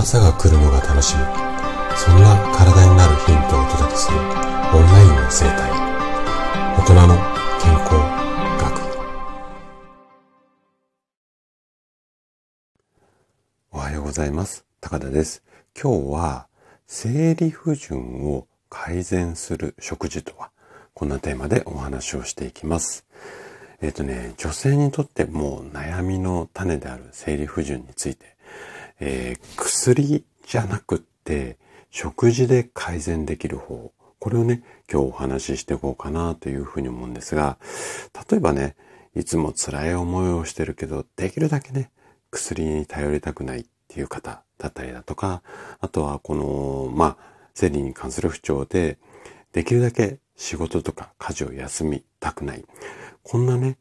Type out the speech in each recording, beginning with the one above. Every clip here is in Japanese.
朝が来るのが楽しみ。そんな体になるヒントをお届けする。オンラインの生態。大人の健康学。おはようございます。高田です。今日は生理不順を改善する食事とはこんなテーマでお話をしていきます。えっ、ー、とね、女性にとっても悩みの種である生理不順について、えー、薬じゃなくって食事で改善できる方、これをね、今日お話ししていこうかなというふうに思うんですが、例えばね、いつも辛い思いをしてるけど、できるだけね、薬に頼りたくないっていう方だったりだとか、あとはこの、まあ、生理に関する不調で、できるだけ仕事とか家事を休みたくない。こんなね、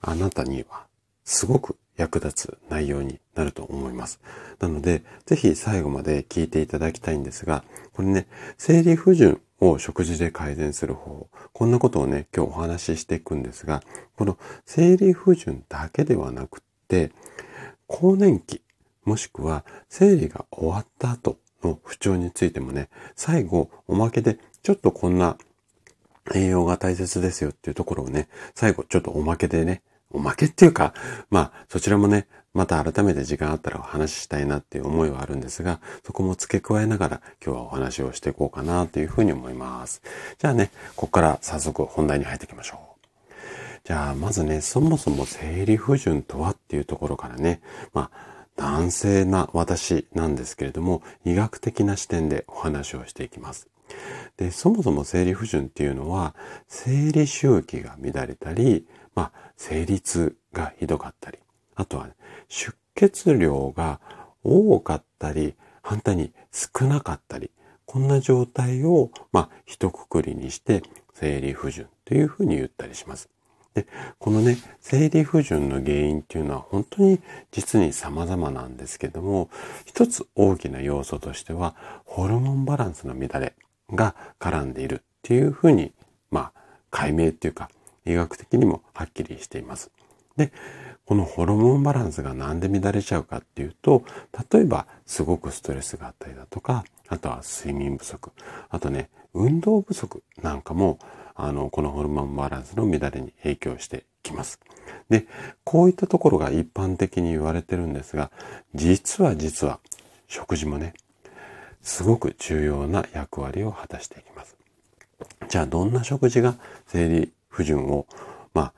あなたにはすごく役立つ内容になると思います。なので、ぜひ最後まで聞いていただきたいんですが、これね、生理不順を食事で改善する方法、こんなことをね、今日お話ししていくんですが、この生理不順だけではなくって、更年期、もしくは生理が終わった後の不調についてもね、最後おまけでちょっとこんな栄養が大切ですよっていうところをね、最後ちょっとおまけでね、おまけっていうか、まあそちらもね、また改めて時間あったらお話ししたいなっていう思いはあるんですが、そこも付け加えながら今日はお話をしていこうかなというふうに思います。じゃあね、ここから早速本題に入っていきましょう。じゃあまずね、そもそも生理不順とはっていうところからね、まあ男性な私なんですけれども、医学的な視点でお話をしていきます。で、そもそも生理不順っていうのは、生理周期が乱れたり、まあ、生理痛がひどかったり、あとは、出血量が多かったり、反対に少なかったり、こんな状態を、まあ、一括りにして、生理不順というふうに言ったりします。で、このね、生理不順の原因っていうのは本当に実に様々なんですけども、一つ大きな要素としては、ホルモンバランスの乱れ。が絡んでいるっていうふうに、まあ、解明っていうか、医学的にもはっきりしています。で、このホルモンバランスがなんで乱れちゃうかっていうと、例えばすごくストレスがあったりだとか、あとは睡眠不足、あとね、運動不足なんかも、あの、このホルモンバランスの乱れに影響してきます。で、こういったところが一般的に言われてるんですが、実は実は食事もね、すごく重要な役割を果たしていきます。じゃあどんな食事が生理不順を、まあ、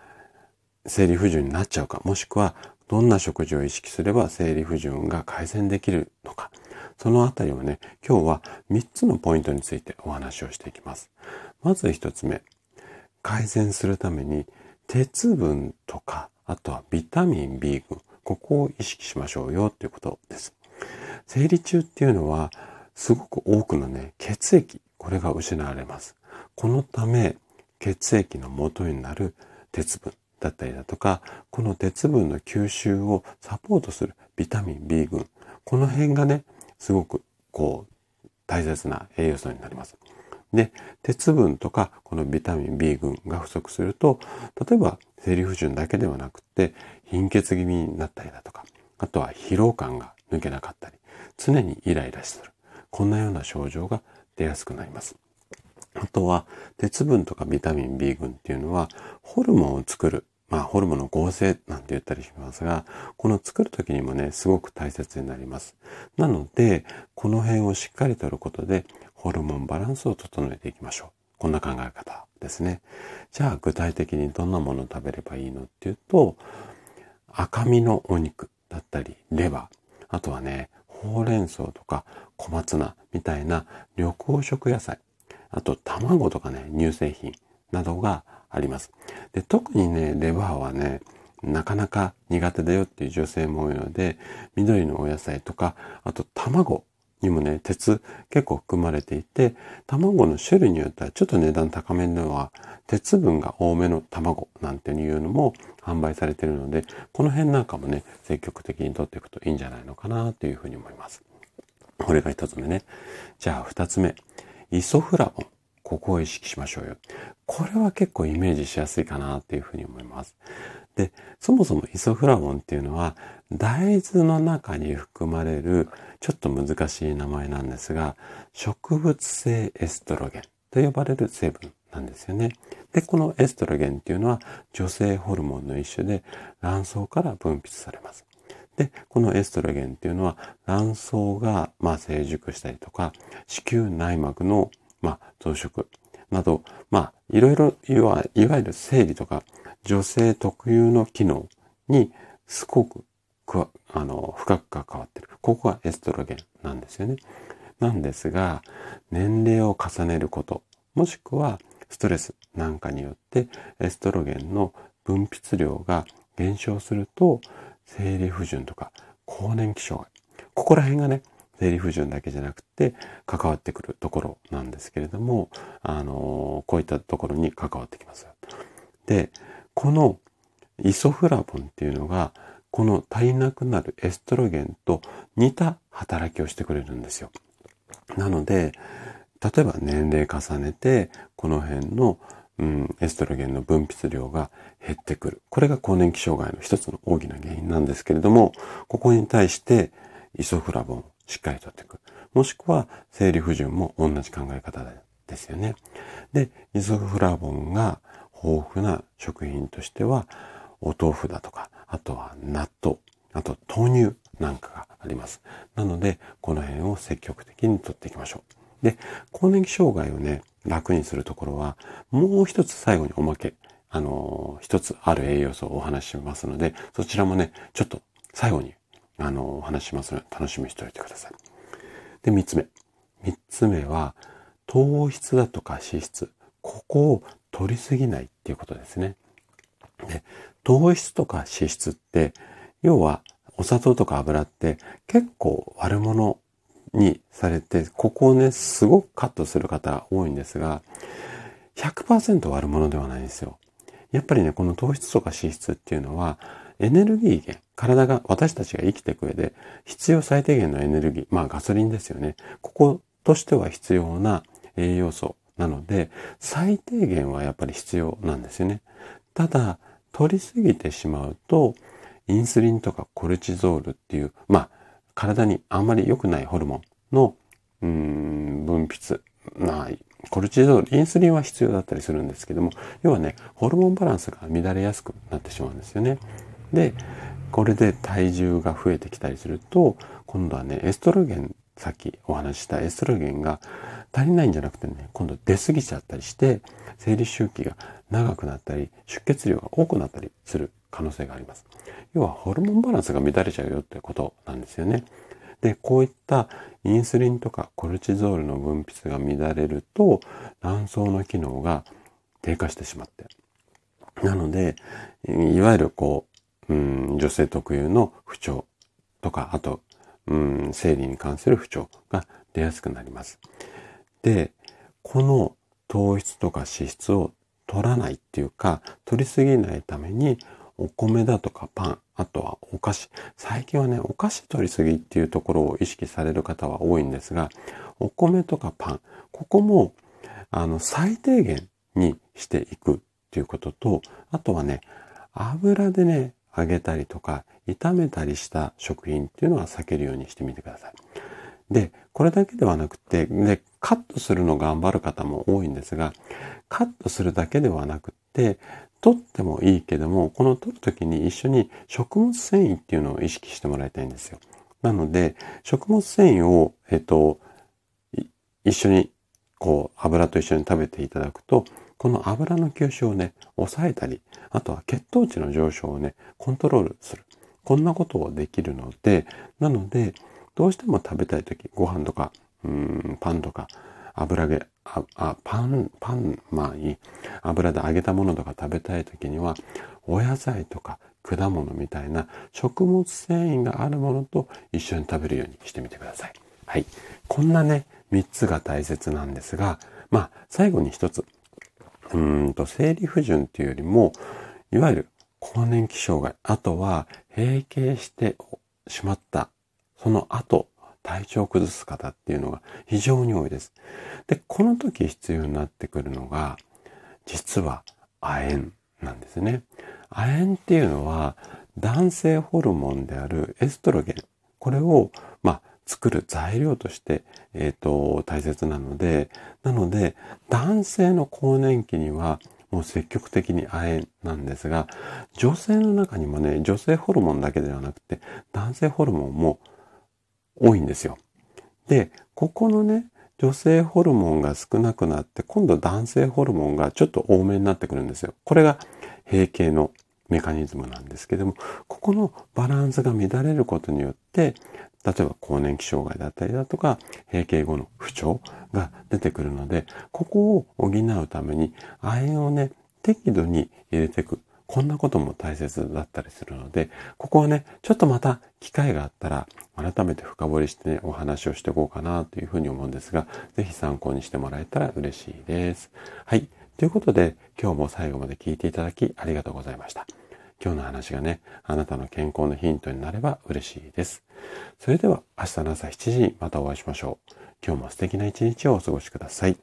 生理不順になっちゃうか、もしくはどんな食事を意識すれば生理不順が改善できるのか、そのあたりをね、今日は3つのポイントについてお話をしていきます。まず1つ目、改善するために鉄分とか、あとはビタミン B 群、ここを意識しましょうよっていうことです。生理中っていうのはすごく多くのね、血液、これが失われます。このため、血液の元になる鉄分だったりだとか、この鉄分の吸収をサポートするビタミン B 群、この辺がね、すごくこう、大切な栄養素になります。で、鉄分とかこのビタミン B 群が不足すると、例えば生理不順だけではなくて貧血気味になったりだとか、あとは疲労感が抜けなかったり、常にイライラする。こんなような症状が出やすくなります。あとは、鉄分とかビタミン B 群っていうのは、ホルモンを作る、まあ、ホルモンの合成なんて言ったりしますが、この作る時にもね、すごく大切になります。なので、この辺をしっかりとることで、ホルモンバランスを整えていきましょう。こんな考え方ですね。じゃあ、具体的にどんなものを食べればいいのっていうと、赤身のお肉だったり、レバー、あとはね、ほうれん草とか小松菜みたいな緑黄色野菜、あと卵とかね、乳製品などがあります。で、特にね、レバーはね、なかなか苦手だよっていう女性も多いので、緑のお野菜とか、あと卵にもね、鉄結構含まれていて、卵の種類によってはちょっと値段高めのは、鉄分が多めの卵なんていうのも販売されているので、この辺なんかもね、積極的に取っていくといいんじゃないのかなというふうに思います。これが一つ目ね。じゃあ二つ目。イソフラボン。ここを意識しましょうよ。これは結構イメージしやすいかなっていうふうに思います。で、そもそもイソフラボンっていうのは大豆の中に含まれるちょっと難しい名前なんですが、植物性エストロゲンと呼ばれる成分なんですよね。で、このエストロゲンっていうのは女性ホルモンの一種で卵巣から分泌されます。で、このエストロゲンっていうのは卵巣が、まあ、成熟したりとか、子宮内膜の、まあ、増殖など、まあ、いろいろいわゆる生理とか女性特有の機能にすごくあの深く関わってる。ここがエストロゲンなんですよね。なんですが、年齢を重ねること、もしくはストレスなんかによってエストロゲンの分泌量が減少すると、生理不順とか更年期障害。ここら辺がね、生理不順だけじゃなくて関わってくるところなんですけれども、あのこういったところに関わってきます。で、このイソフラボンっていうのが、この足りなくなるエストロゲンと似た働きをしてくれるんですよ。なので、例えば年齢重ねて、この辺の、うん、エストロゲンの分泌量が減ってくる。これが更年期障害の一つの大きな原因なんですけれども、ここに対してイソフラボンをしっかりとっていく。もしくは生理不順も同じ考え方ですよね。で、イソフラボンが豊富な食品としては、お豆腐だとか、あとは納豆、あと豆乳なんかがあります。なので、この辺を積極的にとっていきましょう。で、更年期障害をね、楽にするところは、もう一つ最後におまけ、あの一つある栄養素をお話ししますので、そちらもね、ちょっと最後に、あのお話ししますので、楽しみにしておいてください。で、三つ目。三つ目は、糖質だとか脂質。ここを取りすぎないっていうことですね。で、糖質とか脂質って、要はお砂糖とか油って結構悪者にされて、ここをね、すごくカットする方多いんですが、100%悪者ではないんですよ。やっぱりね、この糖質とか脂質っていうのは、エネルギー源、体が、私たちが生きていく上で必要最低限のエネルギー、まあガソリンですよね。こことしては必要な栄養素なので、最低限はやっぱり必要なんですよね。ただ、取りすぎてしまうと、インスリンとかコルチゾールっていう、まあ、体にあんまり良くないホルモンの、うん、分泌、まあ、コルチゾール、インスリンは必要だったりするんですけども、要はね、ホルモンバランスが乱れやすくなってしまうんですよね。で、これで体重が増えてきたりすると、今度はね、エストロゲン、さっきお話ししたエストロゲンが足りないんじゃなくてね、今度出過ぎちゃったりして、生理周期が長くなったり、出血量が多くなったりする可能性があります。要はホルモンバランスが乱れちゃうよってことなんですよね。で、こういったインスリンとかコルチゾールの分泌が乱れると、卵巣の機能が低下してしまって。なので、いわゆるこう、うん、女性特有の不調とか、あと、うん、生理に関する不調が出やすくなります。で、この糖質とか脂質を取らないっていうか、取りすぎないために、お米だとかパン、あとはお菓子。最近はね、お菓子取りすぎっていうところを意識される方は多いんですが、お米とかパン、ここも、あの、最低限にしていくっていうことと、あとはね、油でね、揚げたりとか、炒めたりした食品っていうのは避けるようにしてみてください。で、これだけではなくて、で、カットするの頑張る方も多いんですが、カットするだけではなくて、取ってもいいけども、この取るときに一緒に食物繊維っていうのを意識してもらいたいんですよ。なので、食物繊維を、えっと、一緒に、こう、油と一緒に食べていただくと、この油の吸収をね、抑えたり、あとは血糖値の上昇をね、コントロールする。こんなことをできるので、なので、どうしても食べたいとき、ご飯とか、うん、パンとか、油揚げ、あ、あパン、パン、まあいい。油で揚げたものとか食べたいときには、お野菜とか果物みたいな食物繊維があるものと一緒に食べるようにしてみてください。はい。こんなね、三つが大切なんですが、まあ、最後に一つ。うんと、生理不順っていうよりも、いわゆる更年期障害、あとは閉経してしまったその後、体調を崩す方っていうのが非常に多いです。で、この時必要になってくるのが、実は亜鉛なんですね。亜鉛っていうのは男性ホルモンであるエストロゲン。これを、まあ、作る材料として、えっ、ー、と、大切なので、なので、男性の更年期にはもう積極的に亜鉛なんですが、女性の中にもね、女性ホルモンだけではなくて、男性ホルモンも多いんですよ。で、ここのね、女性ホルモンが少なくなって、今度男性ホルモンがちょっと多めになってくるんですよ。これが閉経のメカニズムなんですけども、ここのバランスが乱れることによって、例えば更年期障害だったりだとか、閉経後の不調が出てくるので、ここを補うために、亜鉛をね、適度に入れていく。こんなことも大切だったりするので、ここはね、ちょっとまた機会があったら、改めて深掘りしてね、お話をしていこうかなというふうに思うんですが、ぜひ参考にしてもらえたら嬉しいです。はい。ということで、今日も最後まで聞いていただきありがとうございました。今日の話がね、あなたの健康のヒントになれば嬉しいです。それでは明日の朝7時にまたお会いしましょう。今日も素敵な一日をお過ごしください。